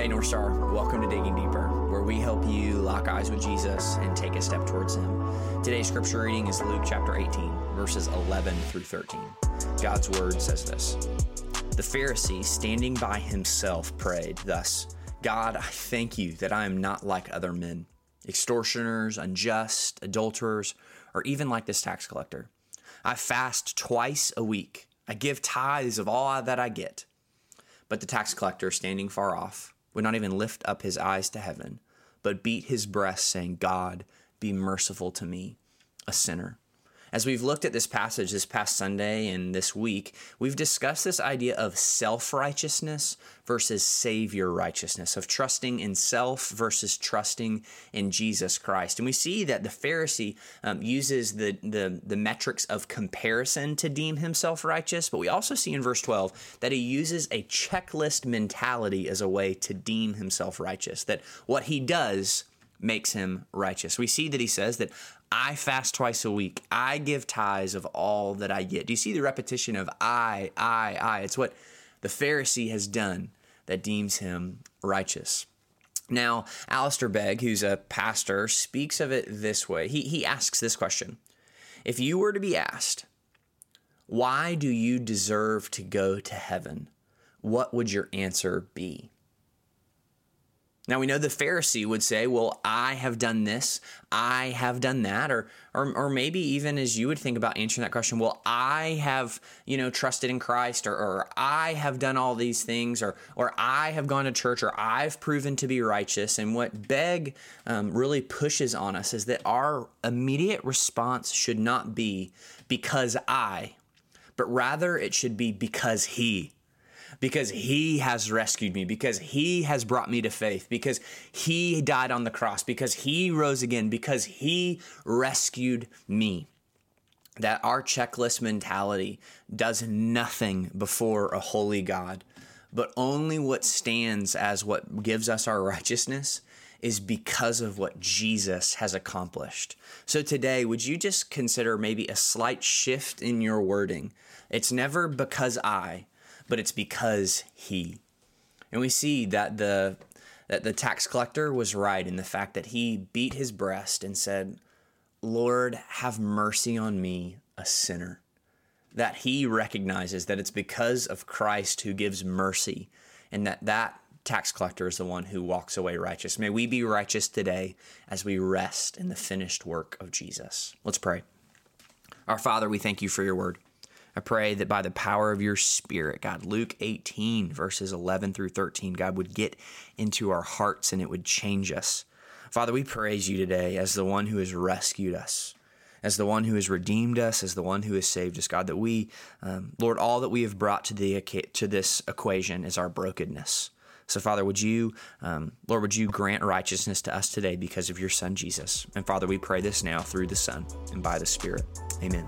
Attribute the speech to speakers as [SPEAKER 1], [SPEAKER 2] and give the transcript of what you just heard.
[SPEAKER 1] Hey, North Star, welcome to Digging Deeper, where we help you lock eyes with Jesus and take a step towards Him. Today's scripture reading is Luke chapter 18, verses 11 through 13. God's word says this The Pharisee, standing by himself, prayed thus God, I thank you that I am not like other men, extortioners, unjust, adulterers, or even like this tax collector. I fast twice a week, I give tithes of all that I get. But the tax collector, standing far off, would not even lift up his eyes to heaven, but beat his breast, saying, God, be merciful to me, a sinner. As we've looked at this passage this past Sunday and this week, we've discussed this idea of self righteousness versus Savior righteousness, of trusting in self versus trusting in Jesus Christ. And we see that the Pharisee um, uses the, the, the metrics of comparison to deem himself righteous, but we also see in verse 12 that he uses a checklist mentality as a way to deem himself righteous, that what he does makes him righteous. We see that he says that I fast twice a week. I give tithes of all that I get. Do you see the repetition of I, I, I? It's what the Pharisee has done that deems him righteous. Now, Alistair Begg, who's a pastor, speaks of it this way. He, he asks this question If you were to be asked, why do you deserve to go to heaven? What would your answer be? Now we know the Pharisee would say, "Well, I have done this, I have done that," or, or, or maybe even as you would think about answering that question, "Well, I have, you know, trusted in Christ, or, or I have done all these things, or or I have gone to church, or I've proven to be righteous." And what Begg um, really pushes on us is that our immediate response should not be because I, but rather it should be because He because he has rescued me, because he has brought me to faith, because he died on the cross, because he rose again, because he rescued me. That our checklist mentality does nothing before a holy God, but only what stands as what gives us our righteousness is because of what Jesus has accomplished. So today, would you just consider maybe a slight shift in your wording? It's never because I, but it's because he. And we see that the that the tax collector was right in the fact that he beat his breast and said, "Lord, have mercy on me, a sinner." That he recognizes that it's because of Christ who gives mercy and that that tax collector is the one who walks away righteous. May we be righteous today as we rest in the finished work of Jesus. Let's pray. Our Father, we thank you for your word. I pray that by the power of your Spirit, God, Luke 18, verses 11 through 13, God would get into our hearts and it would change us. Father, we praise you today as the one who has rescued us, as the one who has redeemed us, as the one who has saved us, God, that we, um, Lord, all that we have brought to, the, to this equation is our brokenness. So, Father, would you, um, Lord, would you grant righteousness to us today because of your Son, Jesus? And Father, we pray this now through the Son and by the Spirit. Amen.